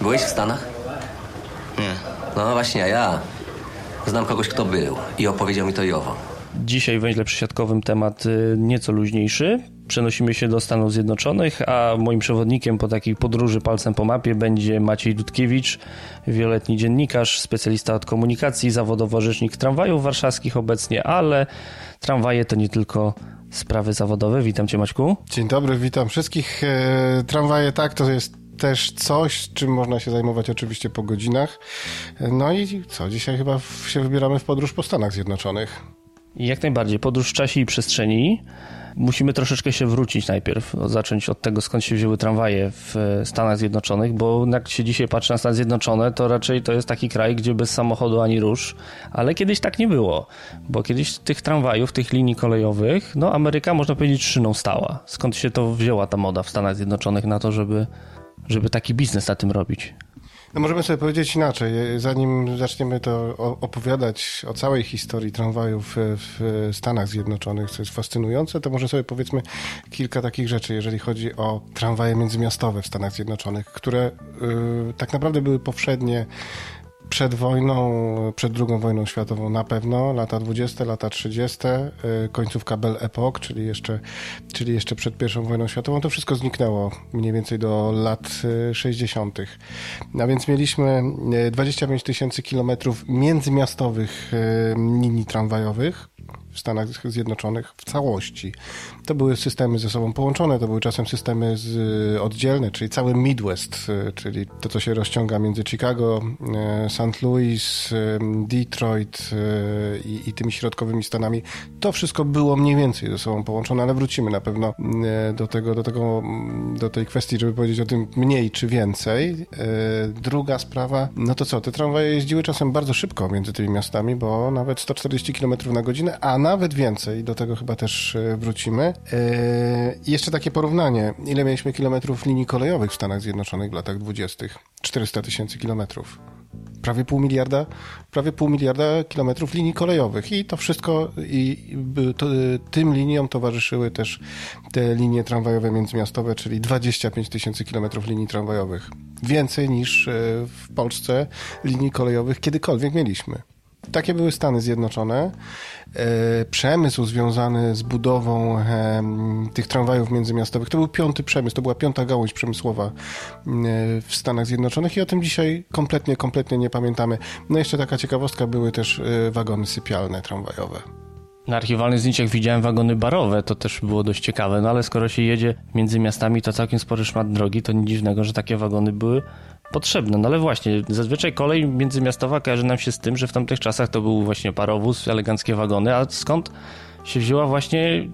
Byłeś w Stanach? Nie. No właśnie, ja znam kogoś, kto był i opowiedział mi to i owo. Dzisiaj w węźle przesiadkowym temat y, nieco luźniejszy. Przenosimy się do Stanów Zjednoczonych, a moim przewodnikiem po takiej podróży palcem po mapie będzie Maciej Dudkiewicz, wieloletni dziennikarz, specjalista od komunikacji, zawodowo rzecznik tramwajów warszawskich obecnie, ale tramwaje to nie tylko sprawy zawodowe. Witam Cię Maćku. Dzień dobry, witam wszystkich. E, tramwaje, tak, to jest też coś, czym można się zajmować oczywiście po godzinach. No i co, dzisiaj chyba się wybieramy w podróż po Stanach Zjednoczonych. Jak najbardziej, podróż w czasie i przestrzeni. Musimy troszeczkę się wrócić najpierw, zacząć od tego, skąd się wzięły tramwaje w e, Stanach Zjednoczonych, bo jak się dzisiaj patrzy na Stany Zjednoczone, to raczej to jest taki kraj, gdzie bez samochodu ani rusz, ale kiedyś tak nie było, bo kiedyś tych tramwajów, tych linii kolejowych, no Ameryka można powiedzieć szyną stała. Skąd się to wzięła ta moda w Stanach Zjednoczonych na to, żeby, żeby taki biznes na tym robić? No możemy sobie powiedzieć inaczej. Zanim zaczniemy to opowiadać o całej historii tramwajów w Stanach Zjednoczonych, co jest fascynujące, to może sobie powiedzmy kilka takich rzeczy, jeżeli chodzi o tramwaje międzymiastowe w Stanach Zjednoczonych, które y, tak naprawdę były powszednie przed wojną, przed II wojną światową na pewno, lata 20, lata 30, y, końcówka Belle Epoque, czyli jeszcze, czyli jeszcze przed pierwszą wojną światową, to wszystko zniknęło mniej więcej do lat y, 60. A więc mieliśmy y, 25 tysięcy kilometrów międzymiastowych y, linii tramwajowych w Stanach Zjednoczonych w całości. To były systemy ze sobą połączone, to były czasem systemy z, oddzielne, czyli cały Midwest, y, czyli to, co się rozciąga między Chicago, y, St. Louis, Detroit i, i tymi środkowymi Stanami. To wszystko było mniej więcej ze sobą połączone, ale wrócimy na pewno do tego, do tego, mm, do tej kwestii, żeby powiedzieć o tym mniej czy więcej. Druga sprawa, no to co, te tramwaje jeździły czasem bardzo szybko między tymi miastami, bo nawet 140 km na godzinę, a nawet więcej, do tego chyba też y, wrócimy. I jeszcze takie porównanie, ile mieliśmy kilometrów linii kolejowych w Stanach Zjednoczonych w latach 20. 400 tysięcy kilometrów prawie pół miliarda, prawie pół miliarda kilometrów linii kolejowych i to wszystko i to, tym liniom towarzyszyły też te linie tramwajowe międzymiastowe, czyli 25 tysięcy kilometrów linii tramwajowych. Więcej niż e, w Polsce linii kolejowych kiedykolwiek mieliśmy. Takie były Stany Zjednoczone. E, przemysł związany z budową em, tych tramwajów międzymiastowych to był piąty przemysł, to była piąta gałąź przemysłowa e, w Stanach Zjednoczonych i o tym dzisiaj kompletnie, kompletnie nie pamiętamy. No jeszcze taka ciekawostka, były też e, wagony sypialne tramwajowe. Na archiwalnych zdjęciach widziałem wagony barowe, to też było dość ciekawe, no ale skoro się jedzie między miastami, to całkiem spory szmat drogi, to nic dziwnego, że takie wagony były potrzebne. No ale właśnie, zazwyczaj kolej międzymiastowa kojarzy nam się z tym, że w tamtych czasach to był właśnie parowóz, eleganckie wagony, a skąd się wzięła właśnie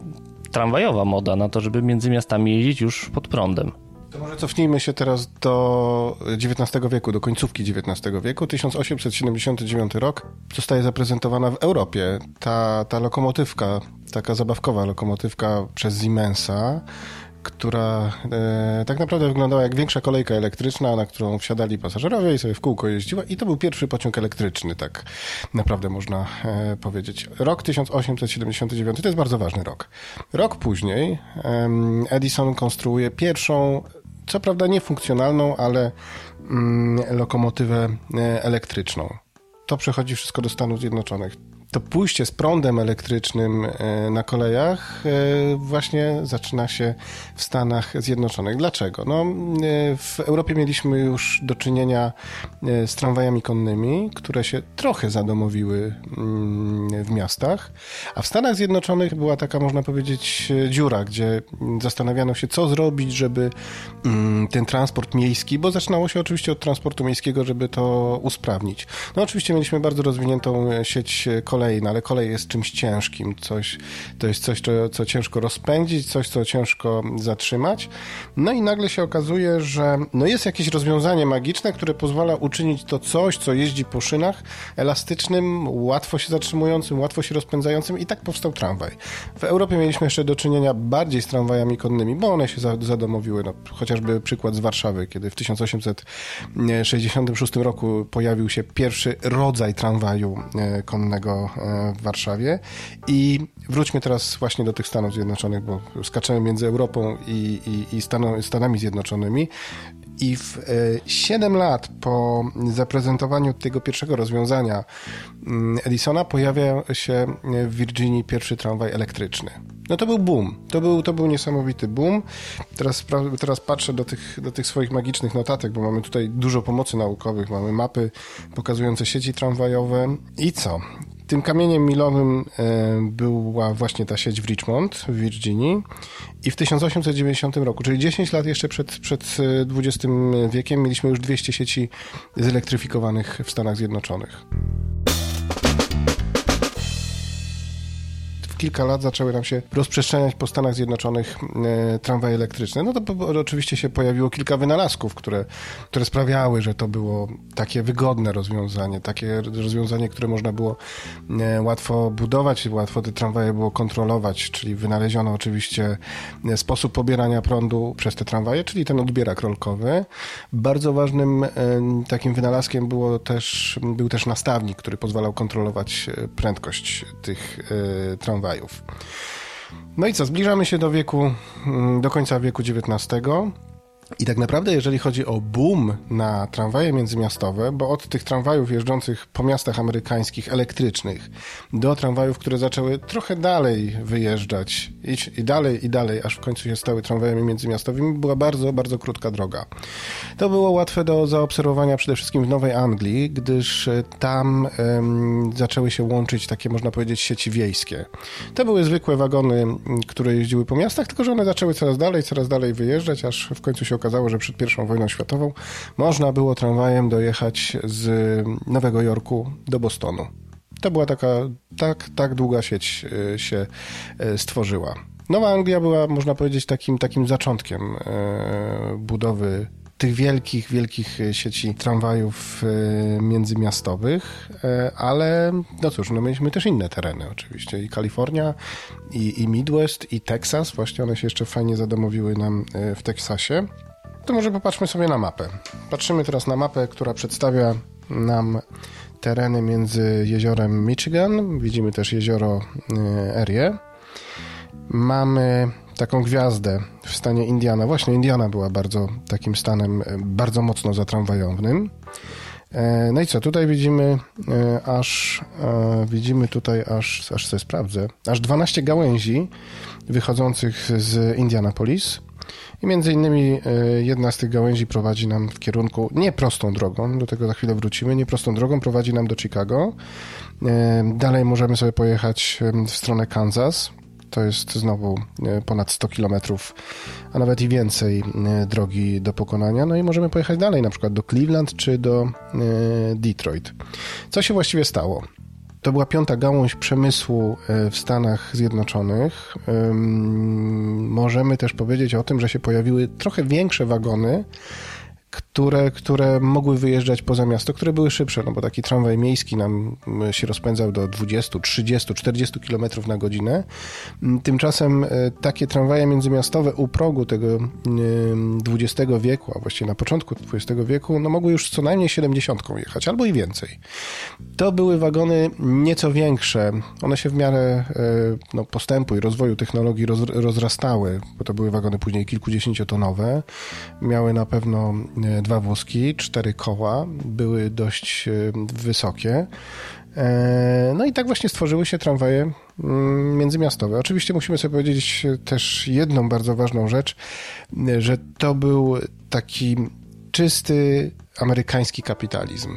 tramwajowa moda na to, żeby między miastami jeździć już pod prądem? To może cofnijmy się teraz do XIX wieku, do końcówki XIX wieku. 1879 rok zostaje zaprezentowana w Europie ta, ta lokomotywka, taka zabawkowa lokomotywka przez Siemensa, która e, tak naprawdę wyglądała jak większa kolejka elektryczna, na którą wsiadali pasażerowie i sobie w kółko jeździła. I to był pierwszy pociąg elektryczny, tak naprawdę można e, powiedzieć. Rok 1879 to jest bardzo ważny rok. Rok później em, Edison konstruuje pierwszą co prawda niefunkcjonalną, ale mm, lokomotywę e, elektryczną. To przechodzi wszystko do Stanów Zjednoczonych. To pójście z prądem elektrycznym e, na kolejach e, właśnie zaczyna się w Stanach Zjednoczonych. Dlaczego? No, e, w Europie mieliśmy już do czynienia z tramwajami konnymi, które się trochę zadomowiły mm, w miastach, a w Stanach Zjednoczonych była taka, można powiedzieć, dziura, gdzie zastanawiano się, co zrobić, żeby mm, ten transport miejski, bo zaczynało się oczywiście od transportu miejskiego, żeby to usprawnić. No oczywiście mieliśmy bardzo rozwiniętą sieć e, kolei no ale kolej jest czymś ciężkim, coś, to jest coś, co, co ciężko rozpędzić, coś, co ciężko zatrzymać. No i nagle się okazuje, że no jest jakieś rozwiązanie magiczne, które pozwala uczynić to coś, co jeździ po szynach, elastycznym, łatwo się zatrzymującym, łatwo się rozpędzającym i tak powstał tramwaj. W Europie mieliśmy jeszcze do czynienia bardziej z tramwajami konnymi, bo one się zadomowiły. No, chociażby przykład z Warszawy, kiedy w 1866 roku pojawił się pierwszy rodzaj tramwaju e, konnego w Warszawie. I wróćmy teraz właśnie do tych Stanów Zjednoczonych, bo skaczemy między Europą i, i, i Stanami Zjednoczonymi. I w 7 e, lat po zaprezentowaniu tego pierwszego rozwiązania mm, Edisona pojawia się w Virginii pierwszy tramwaj elektryczny. No to był boom. To był, to był niesamowity boom. Teraz, teraz patrzę do tych, do tych swoich magicznych notatek, bo mamy tutaj dużo pomocy naukowych, mamy mapy pokazujące sieci tramwajowe. I co? Tym kamieniem milowym e, była właśnie ta sieć w Richmond w Virginii i w 1890 roku, czyli 10 lat jeszcze przed, przed XX e, wiekiem, mieliśmy już 200 sieci zelektryfikowanych w Stanach Zjednoczonych. Kilka lat zaczęły nam się rozprzestrzeniać po Stanach Zjednoczonych e, tramwaje elektryczne. No to oczywiście się pojawiło kilka wynalazków, które, które sprawiały, że to było takie wygodne rozwiązanie, takie rozwiązanie, które można było e, łatwo budować, łatwo te tramwaje było kontrolować, czyli wynaleziono oczywiście e, sposób pobierania prądu przez te tramwaje, czyli ten odbierak rolkowy. Bardzo ważnym takim wynalazkiem było też, był też nastawnik, który pozwalał kontrolować prędkość tych tramwajów No i co, zbliżamy się do wieku, mm, do końca wieku XIX. I tak naprawdę, jeżeli chodzi o boom na tramwaje międzymiastowe, bo od tych tramwajów jeżdżących po miastach amerykańskich elektrycznych do tramwajów, które zaczęły trochę dalej wyjeżdżać i, i dalej, i dalej, aż w końcu się stały tramwajami międzymiastowymi, była bardzo, bardzo krótka droga. To było łatwe do zaobserwowania przede wszystkim w Nowej Anglii, gdyż e, tam um, zaczęły się łączyć takie, można powiedzieć, sieci wiejskie. To były zwykłe wagony, które jeździły po miastach, tylko że one zaczęły coraz dalej, coraz dalej wyjeżdżać, aż w końcu się okazało, że przed I wojną światową można było tramwajem dojechać z Nowego Jorku do Bostonu. To była taka, tak, tak długa sieć e, się e, stworzyła. Nowa Anglia była, można powiedzieć, takim, takim zaczątkiem e, budowy tych wielkich, wielkich sieci tramwajów międzymiastowych, ale no cóż, no mieliśmy też inne tereny oczywiście. I Kalifornia, i, i Midwest, i Teksas. Właśnie one się jeszcze fajnie zadomowiły nam w Teksasie to może popatrzmy sobie na mapę. Patrzymy teraz na mapę, która przedstawia nam tereny między jeziorem Michigan. Widzimy też jezioro e, Erie. Mamy taką gwiazdę w stanie Indiana. Właśnie Indiana była bardzo takim stanem e, bardzo mocno zatramwajowym. E, no i co, tutaj widzimy aż, widzimy tutaj aż, aż sobie sprawdzę, aż 12 gałęzi wychodzących z Indianapolis. I między innymi e, jedna z tych gałęzi prowadzi nam w kierunku nie prostą drogą, do tego za chwilę wrócimy, nie prostą drogą prowadzi nam do Chicago. E, dalej możemy sobie pojechać w stronę Kansas. To jest znowu e, ponad 100 kilometrów, a nawet i więcej drogi do pokonania. No i możemy pojechać dalej, na przykład do Cleveland czy do Detroit. Co się właściwie stało? To była piąta gałąź przemysłu e, w Stanach Zjednoczonych. Możemy też powiedzieć o tym, że się pojawiły trochę większe wagony, które, które mogły wyjeżdżać poza miasto, które były szybsze, no bo taki tramwaj miejski nam się rozpędzał do 20, 30, 40 km na godzinę. Tymczasem e, takie tramwaje międzymiastowe u progu tego XX wieku, a właściwie na początku XX wieku, no mogły już co najmniej 70 jechać, albo i więcej. To były wagony nieco większe. One się w miarę e, no, postępu i rozwoju technologii roz, rozrastały, bo to były wagony później kilkudziesięciotonowe. Miały na pewno E, dwa wózki, cztery koła, były dość e, wysokie. E, no i tak właśnie stworzyły się tramwaje mm, międzymiastowe. Oczywiście musimy sobie powiedzieć też jedną bardzo ważną rzecz, że to był taki czysty amerykański kapitalizm.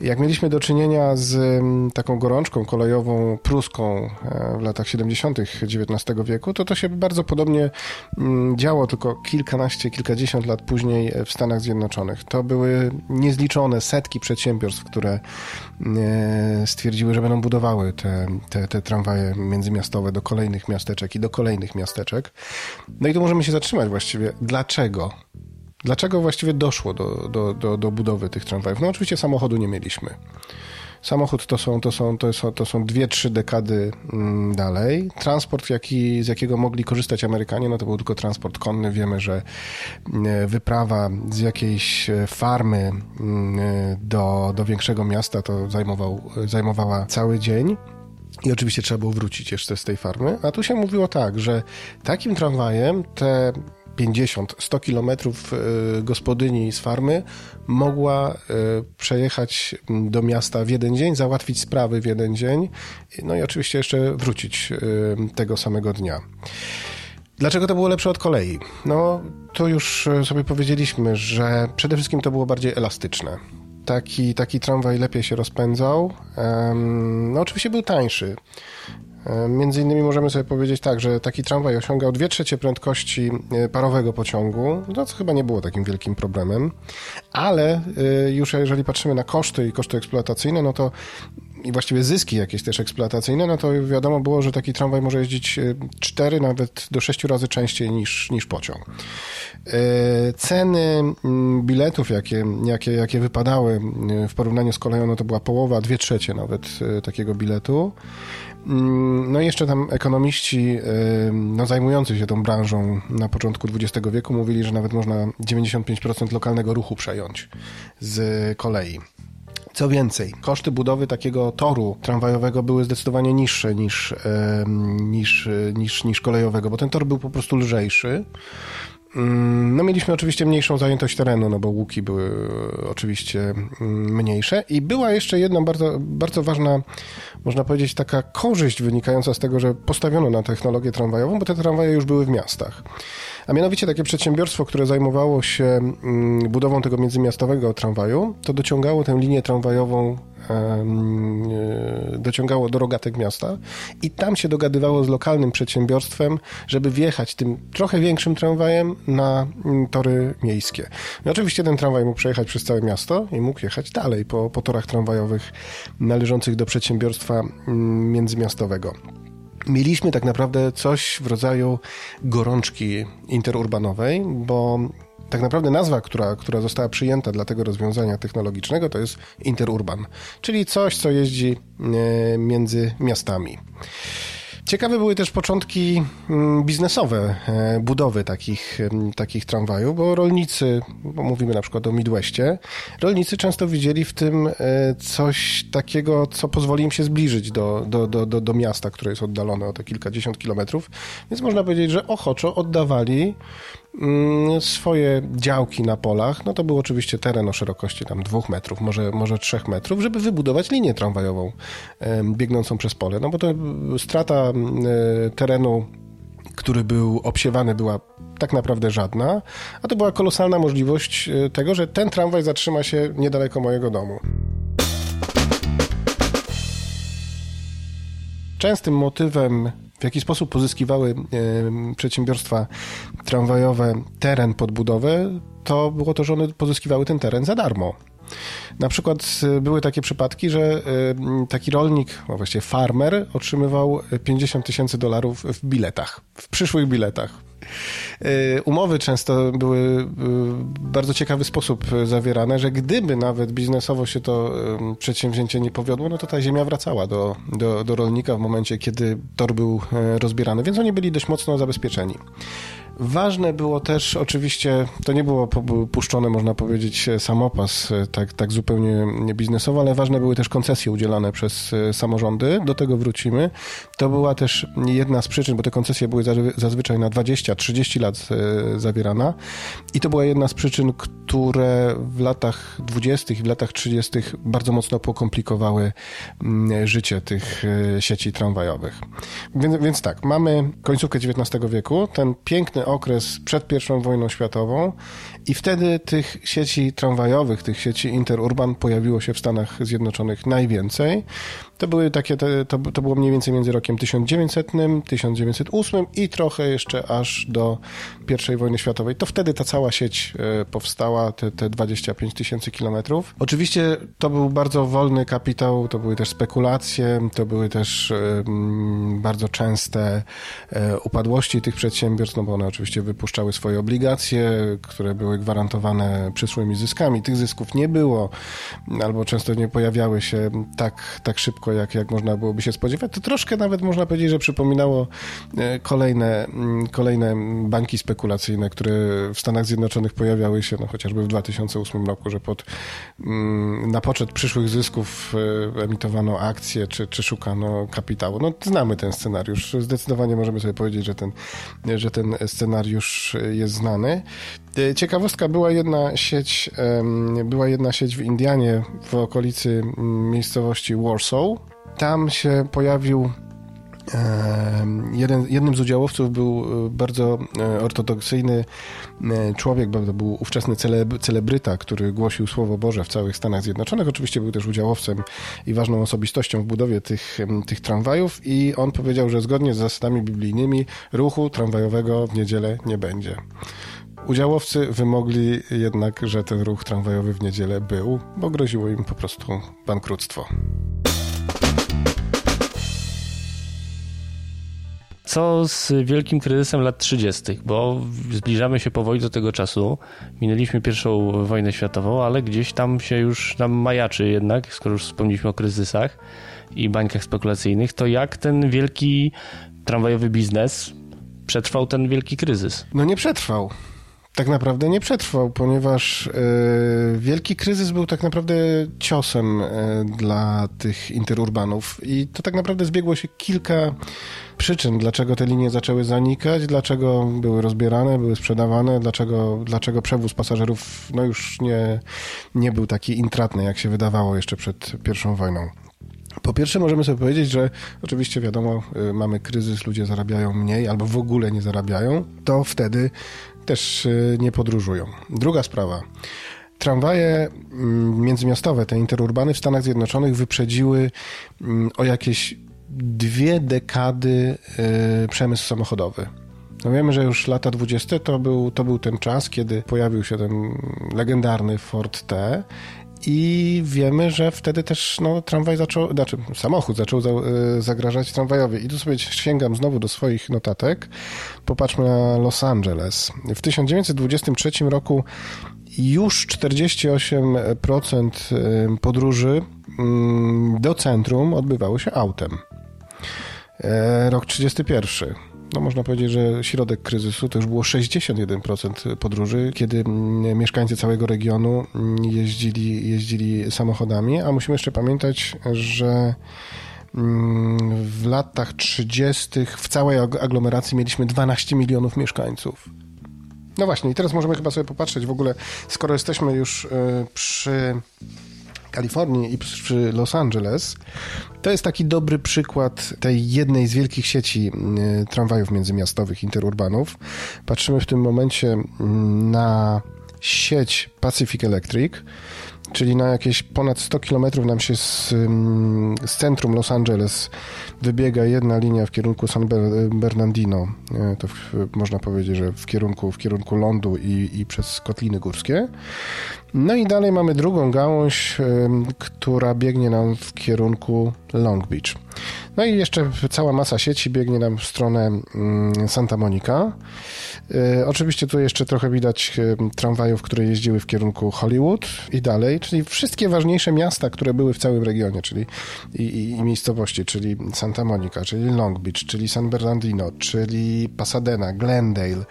Jak mieliśmy do czynienia z mm, taką gorączką kolejową pruską e, w latach 70. XIX wieku, to to się bardzo podobnie mm, działo, tylko kilkanaście, kilkadziesiąt lat później w Stanach Zjednoczonych. To były niezliczone setki przedsiębiorstw, które e, stwierdziły, że będą budowały te, te, te tramwaje międzymiastowe do kolejnych miasteczek i do kolejnych miasteczek. No i tu możemy się zatrzymać właściwie. Dlaczego? Dlaczego właściwie doszło do, do, do, do budowy tych tramwajów? No oczywiście samochodu nie mieliśmy. Samochód to są, to są, to są, to są dwie, trzy dekady mm, dalej. Transport, jaki, z jakiego mogli korzystać Amerykanie, no to był tylko transport konny. Wiemy, że mm, wyprawa z jakiejś e, farmy mm, e, do, do większego miasta to zajmował, zajmowała cały dzień. I oczywiście trzeba było wrócić jeszcze z tej farmy. A tu się mówiło tak, że takim tramwajem te 50-100 kilometrów e, gospodyni z farmy mogła e, przejechać do miasta w jeden dzień, załatwić sprawy w jeden dzień, no i oczywiście jeszcze wrócić e, tego samego dnia. Dlaczego to było lepsze od kolei? No, to już sobie powiedzieliśmy, że przede wszystkim to było bardziej elastyczne. Taki, taki tramwaj lepiej się rozpędzał. No, oczywiście był tańszy. E, między innymi możemy sobie powiedzieć tak, że taki tramwaj osiągał 2 trzecie prędkości e, parowego pociągu, no co chyba nie było takim wielkim problemem, ale e, już jeżeli patrzymy na koszty i koszty eksploatacyjne, no to i właściwie zyski jakieś też eksploatacyjne, no to wiadomo było, że taki tramwaj może jeździć 4 nawet do 6 razy częściej niż, niż pociąg. Ceny mm, biletów, jakie, jakie, jakie wypadały w porównaniu z koleją, no to była połowa, dwie trzecie nawet takiego biletu. Mm, no i jeszcze tam ekonomiści no, zajmujący się tą branżą na początku XX wieku mówili, że nawet można 95% lokalnego ruchu przejąć z kolei. Co więcej, koszty budowy takiego toru tramwajowego były zdecydowanie niższe niż, niż, niż, niż kolejowego, bo ten tor był po prostu lżejszy. Mm, no mieliśmy oczywiście mniejszą zajętość terenu, no bo łuki były oczywiście mm, mniejsze i była jeszcze jedna bardzo, bardzo ważna, można powiedzieć, taka korzyść wynikająca z tego, że postawiono na technologię tramwajową, bo te tramwaje już były w miastach. A mianowicie takie przedsiębiorstwo, które zajmowało się mm, budową tego międzymiastowego tramwaju, to dociągało tę linię tramwajową dociągało do rogatek miasta i tam się dogadywało z lokalnym przedsiębiorstwem, żeby wjechać tym trochę większym tramwajem na mm, tory miejskie. No oczywiście ten tramwaj mógł przejechać przez całe miasto i mógł jechać dalej po, po torach tramwajowych należących do przedsiębiorstwa mm, międzymiastowego mieliśmy tak naprawdę coś w rodzaju gorączki interurbanowej, bo tak naprawdę nazwa, która, która została przyjęta dla tego rozwiązania technologicznego, to jest interurban, czyli coś, co jeździ e, między miastami. Ciekawe były też początki mm, biznesowe e, budowy takich, takich tramwajów, bo rolnicy, bo mówimy na przykład o Midwestie, rolnicy często widzieli w tym e, coś takiego, co pozwoli im się zbliżyć do, do, do, do, do miasta, które jest oddalone o te kilkadziesiąt kilometrów, więc można powiedzieć, że ochoczo oddawali swoje działki na polach, no to był oczywiście teren o szerokości tam dwóch metrów, może, może trzech metrów, żeby wybudować linię tramwajową biegnącą przez pole, no bo to strata e, terenu który był obsiewany, była tak naprawdę żadna, a to była kolosalna możliwość e, tego, że ten tramwaj zatrzyma się niedaleko mojego domu. Częstym motywem w jaki sposób pozyskiwały przedsiębiorstwa tramwajowe teren pod budowę, to było to, że one pozyskiwały ten teren za darmo. Na przykład e, były takie przypadki, że taki rolnik, a właściwie farmer, otrzymywał 50 tysięcy dolarów w biletach, w przyszłych biletach. E, umowy często były w bardzo ciekawy sposób zawierane, że gdyby nawet biznesowo się to przedsięwzięcie nie powiodło, no to ta ziemia wracała do, do, do rolnika w momencie, kiedy tor był rozbierany, więc oni byli dość mocno zabezpieczeni. Ważne było też, oczywiście, to nie było puszczone, można powiedzieć, samopas e, tak, tak zupełnie biznesowo, ale ważne były też koncesje udzielane przez e, samorządy. Do tego wrócimy. To była też jedna z przyczyn, bo te koncesje były zazwyczaj na 20-30 lat e, zawierana i to była jedna z przyczyn, które w latach 20. i w latach 30. bardzo mocno pokomplikowały mm, życie tych sieci tramwajowych. Więc, więc tak, mamy końcówkę XIX wieku, ten piękny okres przed I wojną światową i wtedy tych sieci tramwajowych, tych sieci interurban pojawiło się w Stanach Zjednoczonych najwięcej. To były takie, to, to było mniej więcej między rokiem 1900, 1908 i trochę jeszcze aż do I wojny światowej. To wtedy ta cała sieć e, powstała, te, te 25 tysięcy kilometrów. Oczywiście to był bardzo wolny kapitał, to były też spekulacje, to były też bardzo częste e, upadłości tych przedsiębiorstw, no bo one oczywiście wypuszczały swoje obligacje, które były gwarantowane przyszłymi zyskami. Tych zysków nie było, albo często nie pojawiały się tak, tak szybko, jak, jak można byłoby się spodziewać. To troszkę nawet można powiedzieć, że przypominało e, kolejne, kolejne banki spekulacyjne, które w Stanach Zjednoczonych pojawiały się, no chociażby w 2008 roku, że pod, na poczet przyszłych zysków e, emitowano akcje, czy, czy szukano kapitału. No znamy ten scenariusz. Zdecydowanie możemy sobie powiedzieć, że ten, że ten scenariusz jest znany. E, ciekawostka, była jedna sieć, była jedna sieć w Indianie, w okolicy miejscowości Warsaw. Tam się pojawił Jeden, jednym z udziałowców był e, bardzo e, ortodoksyjny człowiek, bo to był ówczesny celebryta, który głosił Słowo Boże w całych Stanach Zjednoczonych. Oczywiście był też udziałowcem i ważną osobistością w budowie tych, tych tramwajów i on powiedział, że zgodnie z zasadami biblijnymi ruchu tramwajowego w niedzielę nie będzie. Udziałowcy wymogli jednak, że ten ruch tramwajowy w niedzielę był, bo groziło im po prostu bankructwo. Co z wielkim kryzysem lat 30., bo zbliżamy się powoli do tego czasu. Minęliśmy pierwszą wojnę światową, ale gdzieś tam się już nam majaczy jednak, skoro już wspomnieliśmy o kryzysach i bańkach spekulacyjnych, to jak ten wielki tramwajowy biznes przetrwał ten wielki kryzys? No nie przetrwał tak naprawdę nie przetrwał, ponieważ e, wielki kryzys był tak naprawdę ciosem e, dla tych interurbanów i to tak naprawdę zbiegło się kilka przyczyn, dlaczego te linie zaczęły zanikać, dlaczego były rozbierane, były sprzedawane, dlaczego, dlaczego przewóz pasażerów no już nie, nie był taki intratny, jak się wydawało jeszcze przed pierwszą wojną. Po pierwsze możemy sobie powiedzieć, że oczywiście wiadomo, e, mamy kryzys, ludzie zarabiają mniej albo w ogóle nie zarabiają, to wtedy też y, nie podróżują. Druga sprawa. Tramwaje mm, międzymiastowe, te interurbany w Stanach Zjednoczonych wyprzedziły mm, o jakieś dwie dekady y, przemysł samochodowy. No wiemy, że już lata 20 to był, to był ten czas, kiedy pojawił się ten legendarny Ford T i wiemy, że wtedy też no, tramwaj zaczął, znaczy samochód zaczął za, y, zagrażać tramwajowi. I tu sobie sięgam znowu do swoich notatek. Popatrzmy na Los Angeles. W 1923 roku już 48% y, podróży mm, do centrum odbywało się autem. E, rok 31 no można powiedzieć, że środek kryzysu to już było 61% podróży, kiedy mm, mieszkańcy całego regionu jeździli, jeździli samochodami, a musimy jeszcze pamiętać, że mm, w latach 30. w całej aglomeracji mieliśmy 12 milionów mieszkańców. No właśnie, i teraz możemy chyba sobie popatrzeć w ogóle, skoro jesteśmy już y, przy Kalifornii i przy Los Angeles, to jest taki dobry przykład tej jednej z wielkich sieci tramwajów międzymiastowych, interurbanów. Patrzymy w tym momencie na sieć Pacific Electric, czyli na jakieś ponad 100 kilometrów nam się z, z centrum Los Angeles wybiega jedna linia w kierunku San Bernardino. E, to w, można powiedzieć, że w kierunku, w kierunku lądu i, i przez Kotliny Górskie. No i dalej mamy drugą gałąź, która biegnie nam w kierunku Long Beach. No i jeszcze cała masa sieci biegnie nam w stronę mm, Santa Monica. E, oczywiście tu jeszcze trochę widać tramwajów, które jeździły w kierunku Hollywood i dalej, czyli wszystkie ważniejsze miasta, które były w całym regionie, czyli i, i, i miejscowości, czyli Santa Monica, czyli Long Beach, czyli San Bernardino, czyli Pasadena, Glendale.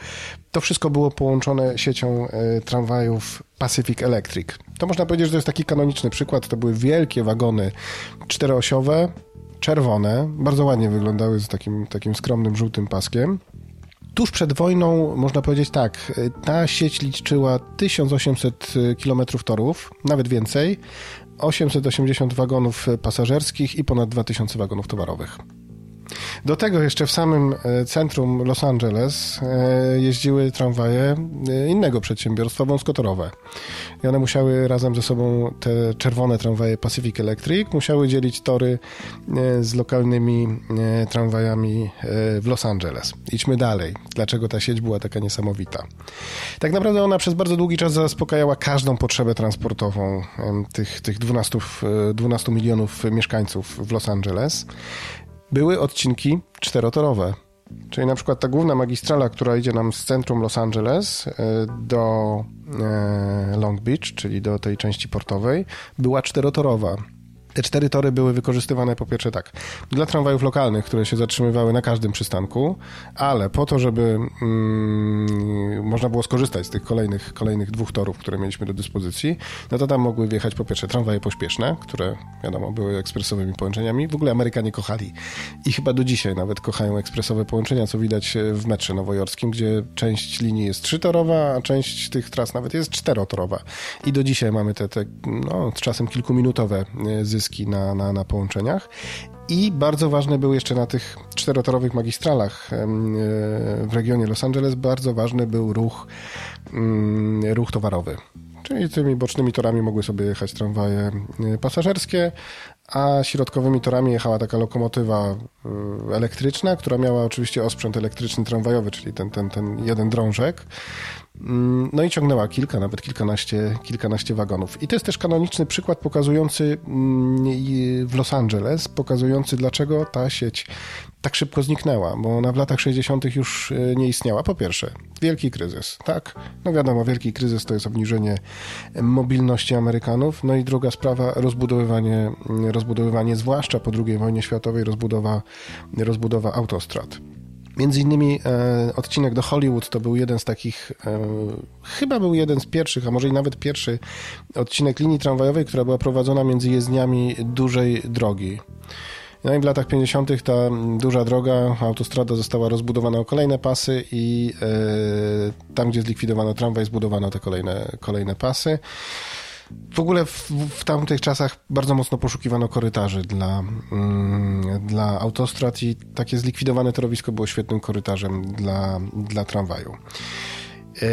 To wszystko było połączone siecią e, tramwajów Pacific Electric. To można powiedzieć, że to jest taki kanoniczny przykład. To były wielkie wagony czteroosiowe, czerwone, bardzo ładnie wyglądały z takim, takim skromnym żółtym paskiem. Tuż przed wojną, można powiedzieć tak, ta sieć liczyła 1800 km torów, nawet więcej, 880 wagonów pasażerskich i ponad 2000 wagonów towarowych. Do tego jeszcze w samym e, centrum Los Angeles e, jeździły tramwaje e, innego przedsiębiorstwa wąskotorowe. I one musiały razem ze sobą, te czerwone tramwaje Pacific Electric, musiały dzielić tory z lokalnymi tramwajami w Los Angeles. Idźmy dalej. Dlaczego ta sieć była taka niesamowita? Tak naprawdę ona przez bardzo długi czas zaspokajała każdą potrzebę transportową tych, tych 12, 12 milionów mieszkańców w Los Angeles były odcinki czterotorowe. Czyli na przykład ta główna magistrala, która idzie nam z centrum Los Angeles e, do e, Long Beach, czyli do tej części portowej, była czterotorowa. Te cztery tory były wykorzystywane po pierwsze tak, dla tramwajów lokalnych, które się zatrzymywały na każdym przystanku, ale po to, żeby mm, można było skorzystać z tych kolejnych, kolejnych dwóch torów, które mieliśmy do dyspozycji, no to tam mogły wjechać po pierwsze tramwaje pośpieszne, które wiadomo były ekspresowymi połączeniami. W ogóle Amerykanie kochali i chyba do dzisiaj nawet kochają ekspresowe połączenia, co widać w metrze nowojorskim, gdzie część linii jest trzytorowa, a część tych tras nawet jest czterotorowa. I do dzisiaj mamy te, te no, czasem kilkuminutowe e, zyski na, na, na połączeniach. I bardzo ważne był jeszcze na tych czterotorowych magistralach e, w regionie Los Angeles, bardzo ważny był ruch, mm, ruch towarowy. Czyli tymi bocznymi torami mogły sobie jechać tramwaje e, pasażerskie, a środkowymi torami jechała taka lokomotywa e, elektryczna, która miała oczywiście osprzęt elektryczny tramwajowy, czyli ten, ten, ten jeden drążek. Mm, no i ciągnęła kilka, nawet kilkanaście, kilkanaście wagonów. I to jest też kanoniczny przykład pokazujący mm, w Los Angeles, pokazujący dlaczego ta sieć tak szybko zniknęła, bo ona w latach 60. już e, nie istniała. Po pierwsze, wielki kryzys, tak? No wiadomo, wielki kryzys to jest obniżenie mobilności Amerykanów. No i druga sprawa, rozbudowywanie, rozbudowywanie zwłaszcza po II wojnie światowej, rozbudowa, rozbudowa autostrad. Między innymi e, odcinek do Hollywood to był jeden z takich, e, chyba był jeden z pierwszych, a może i nawet pierwszy odcinek linii tramwajowej, która była prowadzona między jezdniami dużej drogi. No i w latach 50. ta duża droga, autostrada została rozbudowana o kolejne pasy i e, tam, gdzie zlikwidowano tramwaj, zbudowano te kolejne, kolejne pasy. W ogóle w, w tamtych czasach bardzo mocno poszukiwano korytarzy dla, mm, dla autostrad i takie zlikwidowane torowisko było świetnym korytarzem dla, dla tramwaju. E,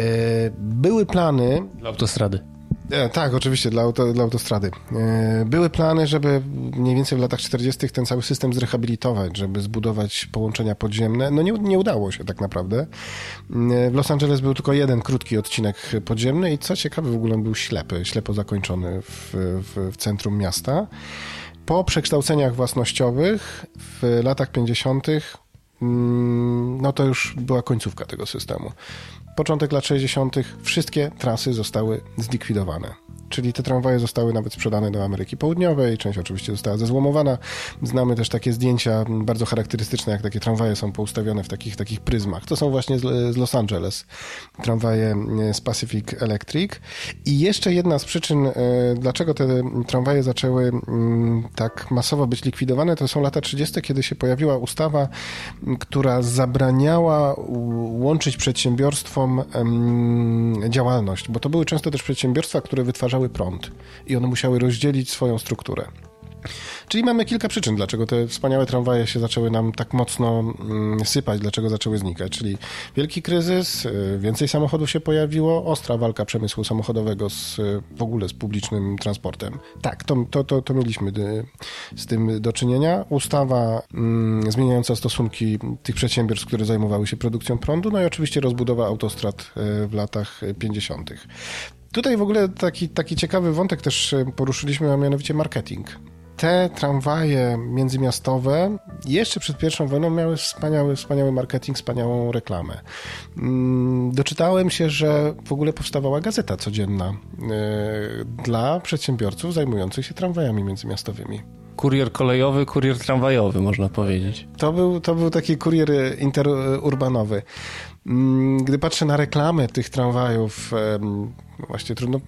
były plany... Dla autostrady. E, tak, oczywiście, dla, auto, dla autostrady. E, były plany, żeby mniej więcej w latach 40. ten cały system zrehabilitować, żeby zbudować połączenia podziemne. No nie, nie udało się tak naprawdę. E, w Los Angeles był tylko jeden krótki odcinek podziemny i co ciekawe, w ogóle on był ślepy, ślepo zakończony w, w, w centrum miasta. Po przekształceniach własnościowych w latach 50 mm, no to już była końcówka tego systemu początek lat 60. wszystkie trasy zostały zlikwidowane czyli te tramwaje zostały nawet sprzedane do Ameryki Południowej, część oczywiście została zezłomowana. Znamy też takie zdjęcia bardzo charakterystyczne, jak takie tramwaje są poustawione w takich, takich pryzmach. To są właśnie z, Los Angeles, tramwaje e, z Pacific Electric. I jeszcze jedna z przyczyn, e, dlaczego te tramwaje zaczęły tak masowo być likwidowane, to są lata 30., kiedy się pojawiła ustawa, która zabraniała łączyć przedsiębiorstwom działalność, bo to były często też przedsiębiorstwa, które wytwarzały prąd i one musiały rozdzielić swoją strukturę. Czyli mamy kilka przyczyn, dlaczego te wspaniałe tramwaje się zaczęły nam tak mocno mm, sypać, dlaczego zaczęły znikać. Czyli wielki kryzys, y, więcej samochodów się pojawiło, ostra walka przemysłu samochodowego z, w ogóle z publicznym transportem. Tak, to, to, to, to mieliśmy y, z tym do czynienia. Ustawa mm, zmieniająca stosunki tych przedsiębiorstw, które zajmowały się produkcją prądu, no i oczywiście rozbudowa autostrad y, w latach 50. Tutaj w ogóle taki, taki ciekawy wątek też e, poruszyliśmy, a mianowicie marketing. Te tramwaje międzymiastowe jeszcze przed pierwszą wojną miały wspaniały, wspaniały marketing, wspaniałą reklamę. Mm, doczytałem się, że w ogóle powstawała gazeta codzienna e, dla przedsiębiorców zajmujących się tramwajami międzymiastowymi. Kurier kolejowy, kurier tramwajowy, można powiedzieć. To był, to był taki kurier interurbanowy. Mm, gdy patrzę na reklamę tych tramwajów, właśnie trudno,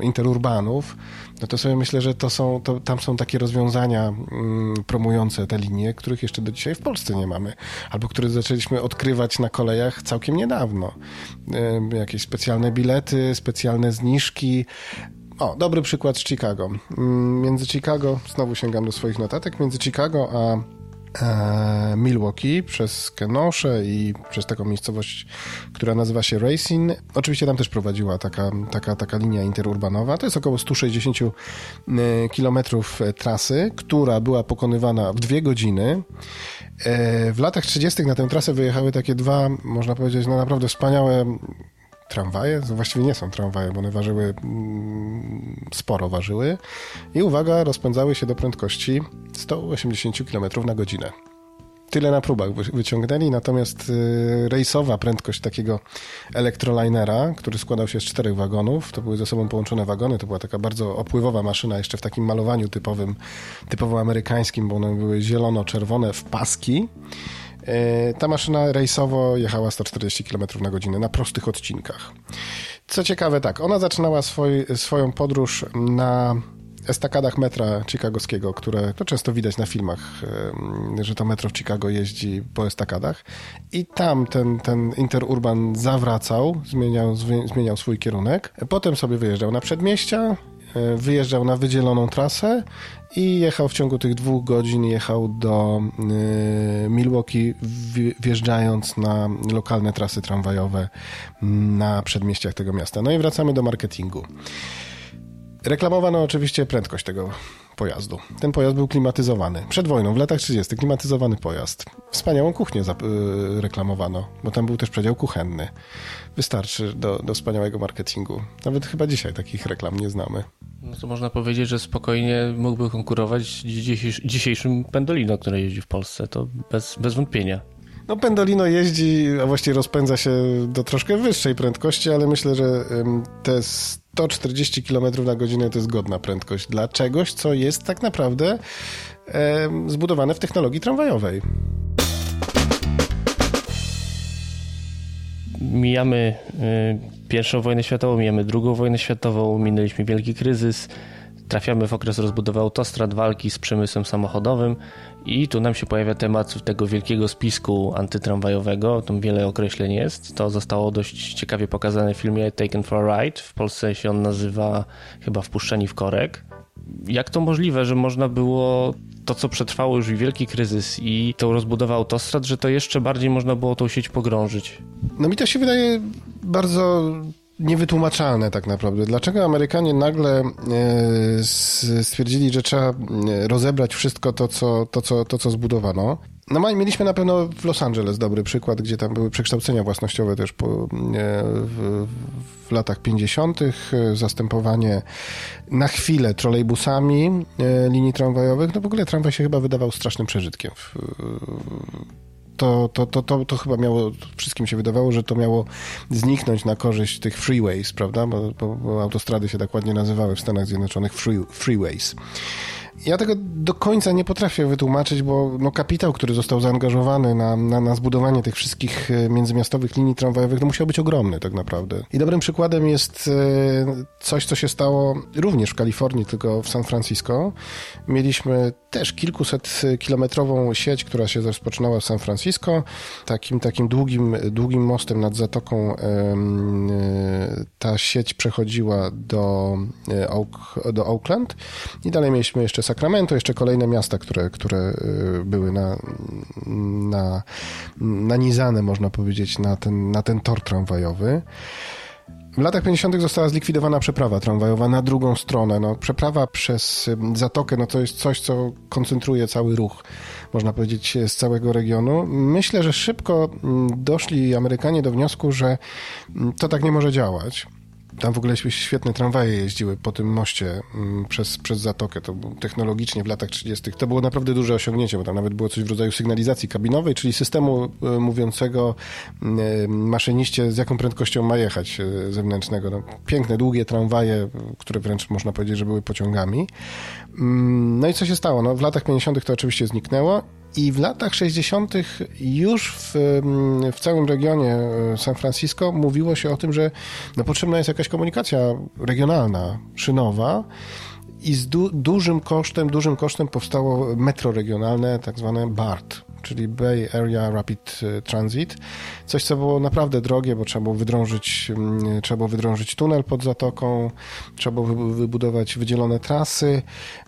interurbanów, no to sobie myślę, że to są, to, tam są takie rozwiązania mm, promujące te linie, których jeszcze do dzisiaj w Polsce nie mamy, albo które zaczęliśmy odkrywać na kolejach całkiem niedawno. Jakieś specjalne bilety, specjalne zniżki, o, dobry przykład z Chicago. Mm, między Chicago, znowu sięgam do swoich notatek, między Chicago a Milwaukee, przez Kenosha i przez taką miejscowość, która nazywa się Racing. Oczywiście tam też prowadziła taka, taka, taka linia interurbanowa. To jest około 160 kilometrów trasy, która była pokonywana w dwie godziny. E, w latach 30. na tę trasę wyjechały takie dwa, można powiedzieć, no naprawdę wspaniałe tramwaje. To właściwie nie są tramwaje, bo one ważyły mm, sporo ważyły. I uwaga, rozpędzały się do prędkości 180 km na godzinę. Tyle na próbach wyciągnęli, natomiast y, rejsowa prędkość takiego elektrolinera, który składał się z czterech wagonów, to były ze sobą połączone wagony, to była taka bardzo opływowa maszyna, jeszcze w takim malowaniu typowym, typowo amerykańskim, bo one były zielono-czerwone w paski. Y, ta maszyna rejsowo jechała 140 km na godzinę na prostych odcinkach. Co ciekawe, tak, ona zaczynała swój, swoją podróż na estakadach metra chicagowskiego, które to często widać na filmach, że to metro w Chicago jeździ po estakadach i tam ten, ten interurban zawracał, zmieniał, zmieniał swój kierunek, potem sobie wyjeżdżał na przedmieścia, e, wyjeżdżał na wydzieloną trasę i jechał w ciągu tych dwóch godzin, jechał do e, Milwaukee, wjeżdżając na lokalne trasy tramwajowe na przedmieściach tego miasta. No i wracamy do marketingu. Reklamowano oczywiście prędkość tego pojazdu. Ten pojazd był klimatyzowany. Przed wojną, w latach 30. klimatyzowany pojazd. Wspaniałą kuchnię y, reklamowano, bo tam był też przedział kuchenny. Wystarczy do, do wspaniałego marketingu. Nawet chyba dzisiaj takich reklam nie znamy. No to można powiedzieć, że spokojnie mógłby konkurować z dzisiejszym Pendolino, które jeździ w Polsce. To bez, bez wątpienia. No Pendolino jeździ, a właściwie rozpędza się do troszkę wyższej prędkości, ale myślę, że te 140 km na godzinę to jest godna prędkość dla czegoś, co jest tak naprawdę zbudowane w technologii tramwajowej. Mijamy y, pierwszą wojnę światową, mijamy drugą wojnę światową, minęliśmy wielki kryzys, trafiamy w okres rozbudowy autostrad, walki z przemysłem samochodowym i tu nam się pojawia temat tego wielkiego spisku antytramwajowego. Tam wiele określeń jest. To zostało dość ciekawie pokazane w filmie Taken for a Ride. W Polsce się on nazywa chyba Wpuszczeni w korek. Jak to możliwe, że można było to, co przetrwało już wielki kryzys i tą rozbudowę autostrad, że to jeszcze bardziej można było tą sieć pogrążyć? No mi to się wydaje bardzo niewytłumaczalne tak naprawdę. Dlaczego Amerykanie nagle e, stwierdzili, że trzeba e, rozebrać wszystko to, co, to, co, to, co zbudowano? No mieliśmy na pewno w Los Angeles dobry przykład, gdzie tam były przekształcenia własnościowe też po, e, w, w latach 50., zastępowanie na chwilę trolejbusami linii tramwajowych. No w ogóle tramwaj się chyba wydawał strasznym przeżytkiem w, to, to, to, to, to chyba miało, wszystkim się wydawało, że to miało zniknąć na korzyść tych freeways, prawda? Bo, bo, bo autostrady się tak ładnie nazywały w Stanach Zjednoczonych free, freeways. Ja tego do końca nie potrafię wytłumaczyć, bo no, kapitał, który został zaangażowany na, na, na zbudowanie tych wszystkich e, międzymiastowych linii tramwajowych, no, musiał być ogromny tak naprawdę. I dobrym przykładem jest e, coś, co się stało również w Kalifornii, tylko w San Francisco. Mieliśmy też kilkuset kilometrową sieć, która się rozpoczynała w San Francisco, takim, takim długim, długim mostem nad zatoką e, ta sieć przechodziła do, Oak, do Oakland i dalej mieliśmy jeszcze Sacramento, jeszcze kolejne miasta, które, które y, były na, na, nanizane, można powiedzieć, na ten, na ten tor tramwajowy. W latach 50. została zlikwidowana przeprawa tramwajowa na drugą stronę. No, przeprawa przez zatokę no, to jest coś, co koncentruje cały ruch, można powiedzieć, z całego regionu. Myślę, że szybko doszli Amerykanie do wniosku, że to tak nie może działać. Tam w ogóle świetne tramwaje jeździły po tym moście mm, przez, przez Zatokę. To technologicznie w latach 30. To było naprawdę duże osiągnięcie, bo tam nawet było coś w rodzaju sygnalizacji kabinowej, czyli systemu e, mówiącego e, maszyniście, z jaką prędkością ma jechać e, zewnętrznego. No, piękne, długie tramwaje, które wręcz można powiedzieć, że były pociągami. Mm, no i co się stało? No, w latach 50. to oczywiście zniknęło i w latach 60. już w, mm, w całym regionie e, San Francisco mówiło się o tym, że no, potrzebna jest jakaś komunikacja regionalna, szynowa. I z du dużym kosztem, dużym kosztem powstało metro regionalne, tak zwane BART, czyli Bay Area Rapid Transit. Coś, co było naprawdę drogie, bo trzeba było wydrążyć, mm, trzeba było wydrążyć tunel pod zatoką, trzeba było wybudować wydzielone trasy.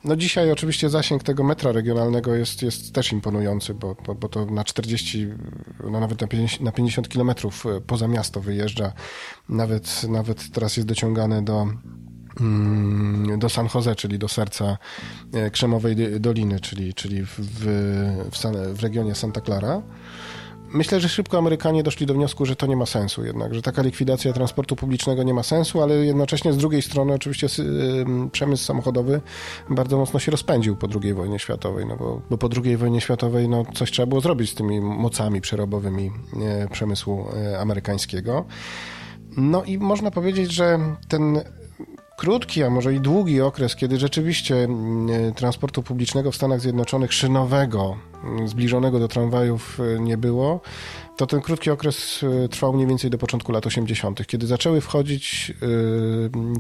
No dzisiaj oczywiście zasięg tego metra regionalnego jest, jest też imponujący, bo, bo, bo to na 40, no nawet na 50, na 50 kilometrów poza miasto wyjeżdża. Nawet, nawet teraz jest dociągane do do San Jose, czyli do serca e, Krzemowej Doliny, czyli, czyli w, w, w regionie Santa Clara. Myślę, że szybko Amerykanie doszli do wniosku, że to nie ma sensu jednak, że taka likwidacja transportu publicznego nie ma sensu, ale jednocześnie z drugiej strony oczywiście przemysł samochodowy bardzo mocno się rozpędził po II wojnie światowej, no bo, bo po II wojnie światowej no, coś trzeba było zrobić z tymi mocami przerobowymi e, przemysłu e, amerykańskiego. No i można powiedzieć, że ten krótki, a może i długi okres, kiedy rzeczywiście mm, transportu publicznego w Stanach Zjednoczonych szynowego, mm, zbliżonego do tramwajów e, nie było, to ten krótki okres e, trwał mniej więcej do początku lat 80., kiedy zaczęły wchodzić,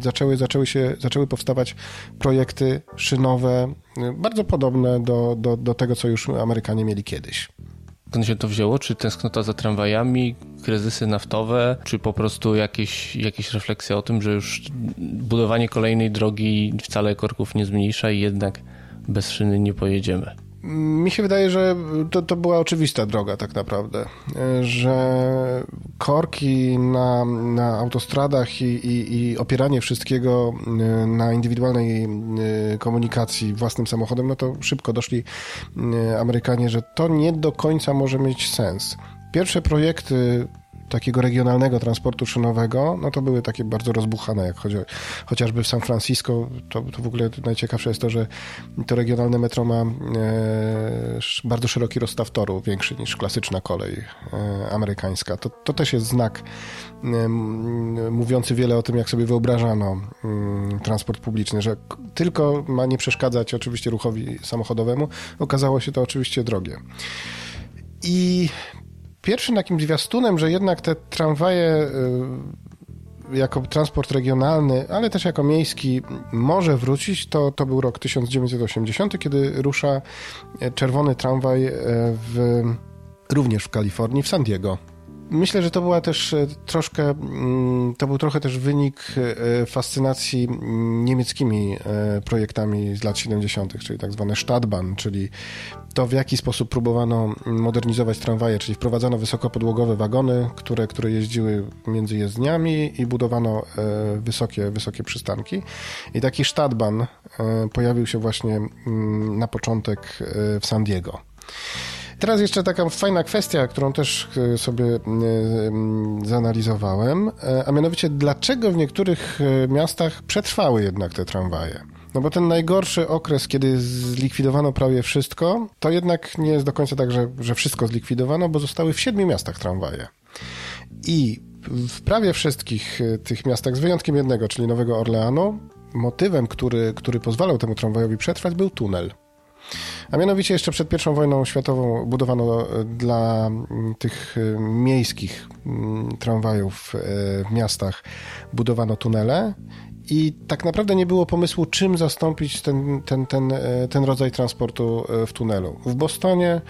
zaczęły, zaczęły, się, zaczęły powstawać projekty szynowe, bardzo podobne do, do, do tego, co już Amerykanie mieli kiedyś. Skąd się to wzięło? Czy tęsknota za tramwajami, kryzysy naftowe, czy po prostu jakieś, jakieś refleksja o tym, że już budowanie kolejnej drogi wcale korków nie zmniejsza i jednak bez szyny nie pojedziemy? Mi się wydaje, że to, to była oczywista droga tak naprawdę, że korki na, na autostradach i, i, i opieranie wszystkiego e, na indywidualnej e, komunikacji własnym samochodem, no to szybko doszli e, Amerykanie, że to nie do końca może mieć sens. Pierwsze projekty takiego regionalnego transportu szynowego, no to były takie bardzo rozbuchane, jak chodzi, chociażby w San Francisco, to, to w ogóle najciekawsze jest to, że to regionalne metro ma e, bardzo szeroki rozstaw toru, większy niż klasyczna kolej e, amerykańska. To, to też jest znak e, mówiący wiele o tym, jak sobie wyobrażano transport publiczny, że tylko ma nie przeszkadzać oczywiście ruchowi samochodowemu. Okazało się to oczywiście drogie. I pierwszym takim zwiastunem, że jednak te tramwaje y, jako transport regionalny, ale też jako miejski może wrócić, to, to był rok 1980, kiedy rusza czerwony tramwaj y, w, również w Kalifornii, w San Diego. Myślę, że to była też e, troszkę, mm, to był trochę też wynik e, fascynacji niemieckimi e, projektami z lat 70., czyli tak zwane Stadtbahn, czyli to w jaki sposób próbowano modernizować tramwaje, czyli wprowadzano wysokopodłogowe wagony, które, które jeździły między jezdniami i budowano wysokie, wysokie przystanki. I taki Stadtbahn pojawił się właśnie mm, na początek w San Diego. Teraz jeszcze taka fajna kwestia, którą też e, sobie e, zanalizowałem, e, a mianowicie dlaczego w niektórych miastach przetrwały jednak te tramwaje. No bo ten najgorszy okres, kiedy zlikwidowano prawie wszystko, to jednak nie jest do końca tak, że, że wszystko zlikwidowano, bo zostały w siedmiu miastach tramwaje. I w prawie wszystkich tych miastach, z wyjątkiem jednego, czyli Nowego Orleanu, motywem, który, który pozwalał temu tramwajowi przetrwać, był tunel. A mianowicie jeszcze przed I wojną światową budowano e, dla tych e, miejskich tramwajów e, w miastach budowano tunele i tak naprawdę nie było pomysłu, czym zastąpić ten, ten, ten, ten rodzaj transportu w tunelu. W Bostonie,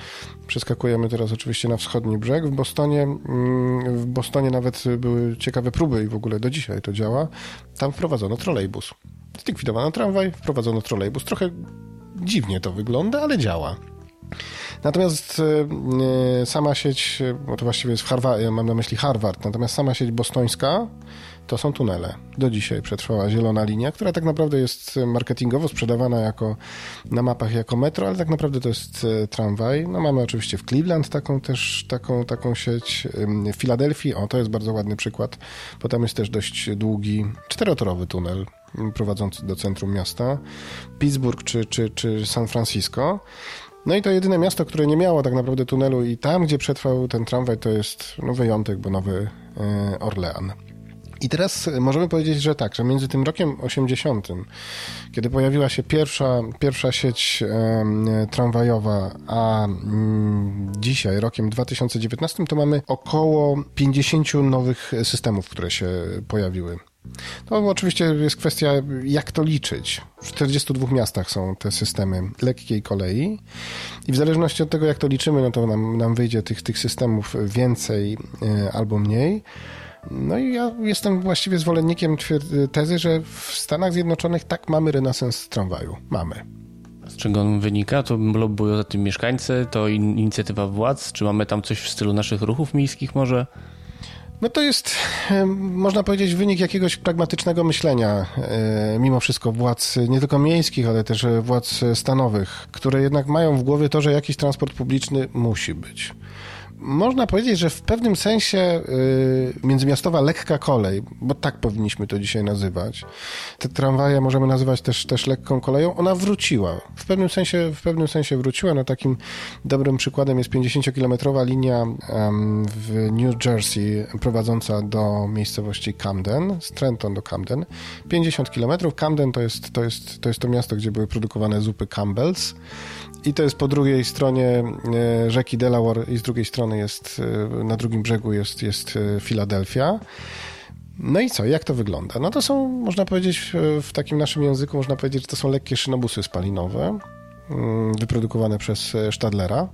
przeskakujemy teraz oczywiście na wschodni brzeg, w Bostonie, w Bostonie nawet były ciekawe próby i w ogóle do dzisiaj to działa. Tam wprowadzono trolejbus. Zlikwidowano tramwaj, wprowadzono trolejbus. Trochę dziwnie to wygląda, ale działa. Natomiast e, sama sieć, bo to właściwie jest w Harvard, mam na myśli Harvard, natomiast sama sieć bostońska to są tunele. Do dzisiaj przetrwała zielona linia, która tak naprawdę jest marketingowo sprzedawana jako na mapach jako metro, ale tak naprawdę to jest e, tramwaj. No mamy oczywiście w Cleveland taką też taką, taką sieć. W Filadelfii, o to jest bardzo ładny przykład, bo tam jest też dość długi czterotorowy tunel prowadzący do centrum miasta, Pittsburgh czy, czy, czy San Francisco. No i to jedyne miasto, które nie miało tak naprawdę tunelu i tam, gdzie przetrwał ten tramwaj, to jest no, wyjątek, bo Nowy e, Orlean. I teraz możemy powiedzieć, że tak, że między tym rokiem 80, kiedy pojawiła się pierwsza, pierwsza sieć tramwajowa, a mm, dzisiaj, rokiem 2019, to mamy około 50 nowych systemów, które się pojawiły. To oczywiście jest kwestia, jak to liczyć. W 42 miastach są te systemy lekkiej kolei i w zależności od tego, jak to liczymy, no to nam, nam wyjdzie tych, tych systemów więcej e, albo mniej. No i ja jestem właściwie zwolennikiem tezy, że w Stanach Zjednoczonych tak mamy renesans tramwaju. Mamy. Z czego on wynika? To lobbują za tym mieszkańcy? To inicjatywa władz? Czy mamy tam coś w stylu naszych ruchów miejskich może? No to jest, można powiedzieć, wynik jakiegoś pragmatycznego myślenia, e, mimo wszystko władz nie tylko miejskich, ale też władz stanowych, które jednak mają w głowie to, że jakiś transport publiczny musi być można powiedzieć, że w pewnym sensie y, międzymiastowa lekka kolej, bo tak powinniśmy to dzisiaj nazywać, te tramwaje możemy nazywać też, też lekką koleją, ona wróciła. W pewnym sensie, w pewnym sensie wróciła. No takim dobrym przykładem jest 50-kilometrowa linia w New Jersey prowadząca do miejscowości Camden, z Trenton do Camden. 50 kilometrów. Camden to jest, to, jest, to jest to miasto, gdzie były produkowane zupy Campbell's. I to jest po drugiej stronie e, rzeki Delaware i z drugiej strony jest, e, na drugim brzegu jest, jest e, Filadelfia. No i co, jak to wygląda? No to są, można powiedzieć, w takim naszym języku, można powiedzieć, że to są lekkie szynobusy spalinowe, mm, wyprodukowane przez Stadlera.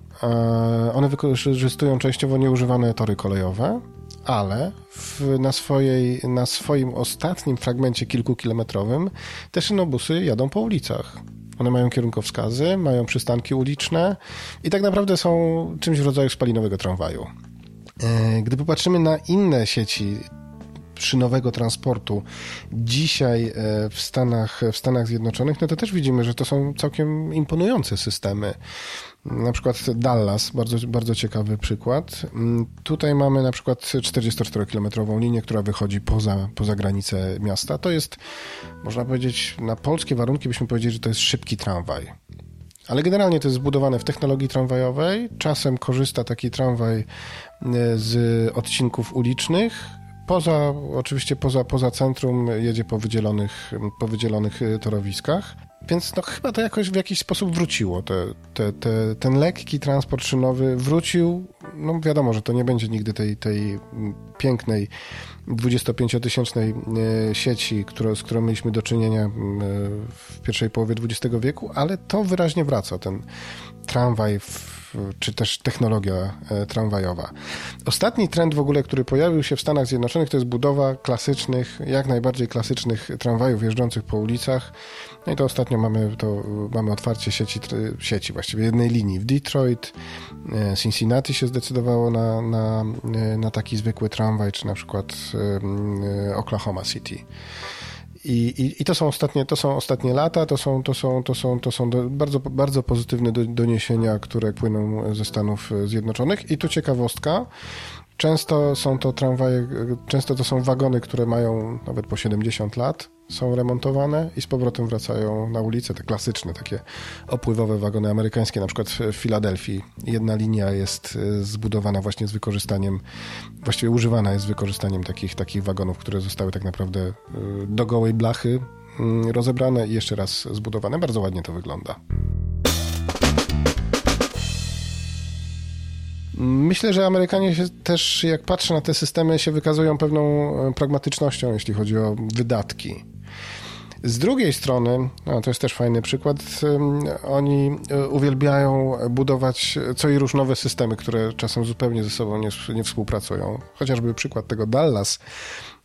One wykorzystują częściowo nieużywane tory kolejowe, ale w, na, swojej, na swoim ostatnim fragmencie kilkukilometrowym te szynobusy jadą po ulicach. One mają kierunkowskazy, mają przystanki uliczne i tak naprawdę są czymś w rodzaju spalinowego tramwaju. E, gdy popatrzymy na inne sieci szynowego transportu dzisiaj e, w Stanach, w Stanach Zjednoczonych, no to też widzimy, że to są całkiem imponujące systemy. Na przykład Dallas, bardzo, bardzo ciekawy przykład. Mm, tutaj mamy na przykład 44-kilometrową linię, która wychodzi poza, poza granice miasta. To jest, można powiedzieć, na polskie warunki byśmy powiedzieli, że to jest szybki tramwaj. Ale generalnie to jest zbudowane w technologii tramwajowej. Czasem korzysta taki tramwaj e, z odcinków ulicznych, Poza, oczywiście poza, poza centrum jedzie po wydzielonych, po wydzielonych y, torowiskach. Więc no, chyba to jakoś w jakiś sposób wróciło. Te, te, te, ten lekki transport szynowy wrócił. No wiadomo, że to nie będzie nigdy tej, tej pięknej 25-tysięcznej y, sieci, z którą mieliśmy do czynienia y, w pierwszej połowie XX wieku, ale to wyraźnie wraca. Ten tramwaj w czy też technologia e, tramwajowa. Ostatni trend w ogóle, który pojawił się w Stanach Zjednoczonych, to jest budowa klasycznych, jak najbardziej klasycznych tramwajów jeżdżących po ulicach. No i to ostatnio mamy, to, mamy otwarcie sieci, sieci, właściwie jednej linii w Detroit. E, Cincinnati się zdecydowało na, na, e, na taki zwykły tramwaj, czy na przykład Oklahoma City. I, i, I, to są ostatnie, to są ostatnie lata, to są, to są, to są, to są bardzo, bardzo pozytywne do, doniesienia, które płyną ze Stanów Zjednoczonych. I tu ciekawostka. Często są to tramwaje, często to są wagony, które mają nawet po 70 lat, są remontowane i z powrotem wracają na ulicę. Te klasyczne, takie opływowe wagony amerykańskie, na przykład w Filadelfii. Jedna linia jest e, zbudowana właśnie z wykorzystaniem, właściwie używana jest z wykorzystaniem takich, takich wagonów, które zostały tak naprawdę e, do gołej blachy mm, rozebrane i jeszcze raz zbudowane. Bardzo ładnie to wygląda. Myślę, że Amerykanie się też, jak patrzę na te systemy, się wykazują pewną e, pragmatycznością, jeśli chodzi o wydatki. Z drugiej strony, no to jest też fajny przykład, oni e, uwielbiają budować co i róż nowe systemy, które czasem zupełnie ze sobą nie, nie współpracują. Chociażby przykład tego Dallas,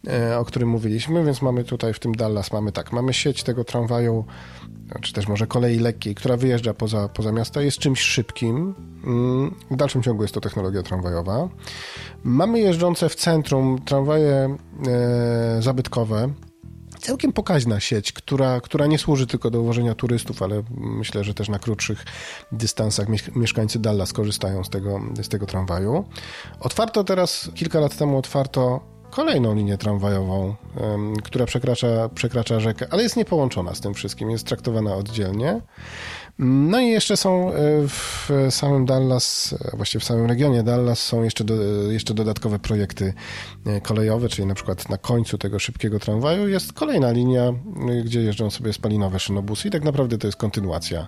e, o którym mówiliśmy, więc mamy tutaj w tym Dallas, mamy tak, mamy sieć tego tramwaju, czy też może kolei lekkiej, która wyjeżdża poza, poza miasta, jest czymś szybkim. Mm, w dalszym ciągu jest to technologia tramwajowa. Mamy jeżdżące w centrum tramwaje e, zabytkowe, całkiem pokaźna sieć, która, która nie służy tylko do uwożenia turystów, ale myślę, że też na krótszych dystansach mieszkańcy Dallas korzystają z tego, z tego tramwaju. Otwarto teraz, kilka lat temu otwarto kolejną linię tramwajową, która przekracza, przekracza rzekę, ale jest niepołączona z tym wszystkim, jest traktowana oddzielnie. No i jeszcze są w samym Dallas, właściwie w samym regionie Dallas są jeszcze, do, jeszcze dodatkowe projekty kolejowe, czyli na przykład na końcu tego szybkiego tramwaju jest kolejna linia, gdzie jeżdżą sobie spalinowe szynobusy i tak naprawdę to jest kontynuacja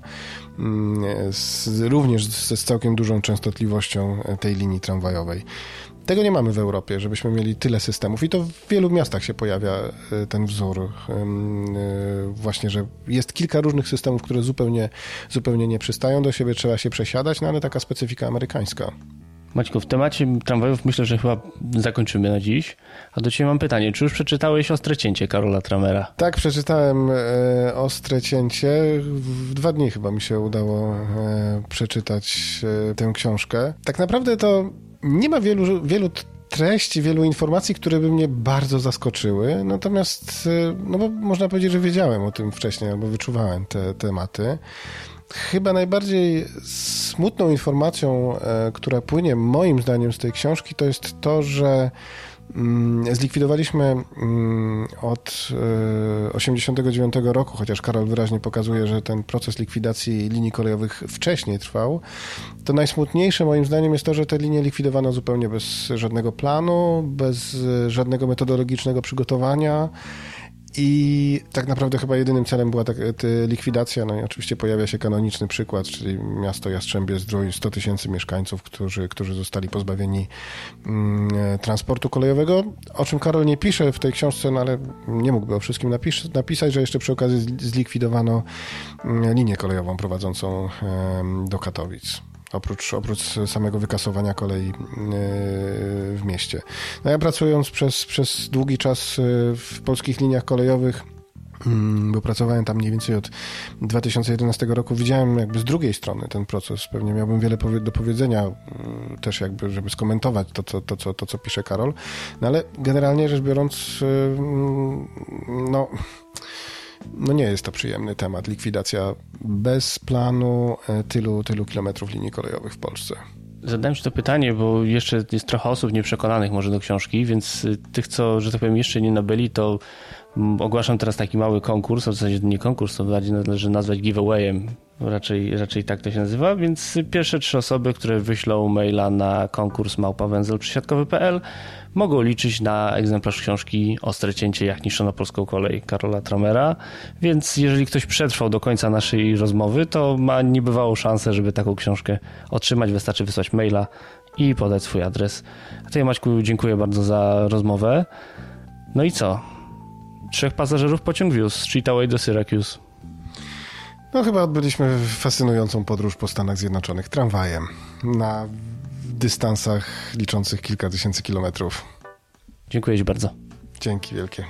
mm, z, również z, z całkiem dużą częstotliwością tej linii tramwajowej. Tego nie mamy w Europie, żebyśmy mieli tyle systemów i to w wielu miastach się pojawia e, ten wzór. E, właśnie, że jest kilka różnych systemów, które zupełnie, zupełnie nie przystają do siebie, trzeba się przesiadać, no ale taka specyfika amerykańska. Maćku, w temacie tramwajów myślę, że chyba zakończymy na dziś. A do Ciebie mam pytanie. Czy już przeczytałeś Ostre Cięcie Karola Tramera? Tak, przeczytałem e, Ostre Cięcie. W dwa dni chyba mi się udało e, przeczytać e, tę książkę. Tak naprawdę to nie ma wielu, wielu treści, wielu informacji, które by mnie bardzo zaskoczyły. Natomiast, e, no bo można powiedzieć, że wiedziałem o tym wcześniej, albo wyczuwałem te tematy. Chyba najbardziej smutną informacją, e, która płynie moim zdaniem z tej książki, to jest to, że zlikwidowaliśmy mm, od 1989 e, roku, chociaż Karol wyraźnie pokazuje, że ten proces likwidacji linii kolejowych wcześniej trwał. To najsmutniejsze moim zdaniem jest to, że te linie likwidowano zupełnie bez żadnego planu, bez żadnego metodologicznego przygotowania. I tak naprawdę chyba jedynym celem była ta, likwidacja. No i oczywiście pojawia się kanoniczny przykład, czyli miasto Jastrzębie Zdrój, 100 tysięcy mieszkańców, którzy, którzy zostali pozbawieni mm, transportu kolejowego, o czym Karol nie pisze w tej książce, no ale nie mógłby o wszystkim napis napisać, że jeszcze przy okazji zlikwidowano mm, linię kolejową prowadzącą do Katowic oprócz, oprócz samego wykasowania kolei e, w mieście. No ja pracując przez, przez długi czas e, w polskich liniach kolejowych, mm, bo pracowałem tam mniej więcej od 2011 roku, widziałem jakby z drugiej strony ten proces. Pewnie miałbym wiele do powiedzenia mm, też jakby, żeby skomentować to, co, to, co, to, co pisze Karol. No ale generalnie rzecz biorąc, e, mm, no no nie jest to przyjemny temat, likwidacja bez planu e, tylu, tylu kilometrów linii kolejowych w Polsce. Zadałem Ci to pytanie, bo jeszcze jest trochę osób nieprzekonanych może do książki, więc y, tych, co, że tak powiem, jeszcze nie nabyli, to ogłaszam teraz taki mały konkurs, w zasadzie nie konkurs, to bardziej należy nazwać giveawayem raczej, raczej tak to się nazywa, więc pierwsze trzy osoby, które wyślą maila na konkurs małpawęzelprzysiadkowy.pl mogą liczyć na egzemplarz książki Ostre cięcie jak niszczono polską kolej Karola Tramera, więc jeżeli ktoś przetrwał do końca naszej rozmowy, to ma niebywałą szansę, żeby taką książkę otrzymać. Wystarczy wysłać maila i podać swój adres. A Tobie Maćku dziękuję bardzo za rozmowę. No i co? Trzech pasażerów pociąg wiózł z Cheataway do Syracuse. No chyba odbyliśmy fascynującą podróż po Stanach Zjednoczonych tramwajem na dystansach liczących kilka tysięcy kilometrów. Dziękuję Ci bardzo. Dzięki wielkie.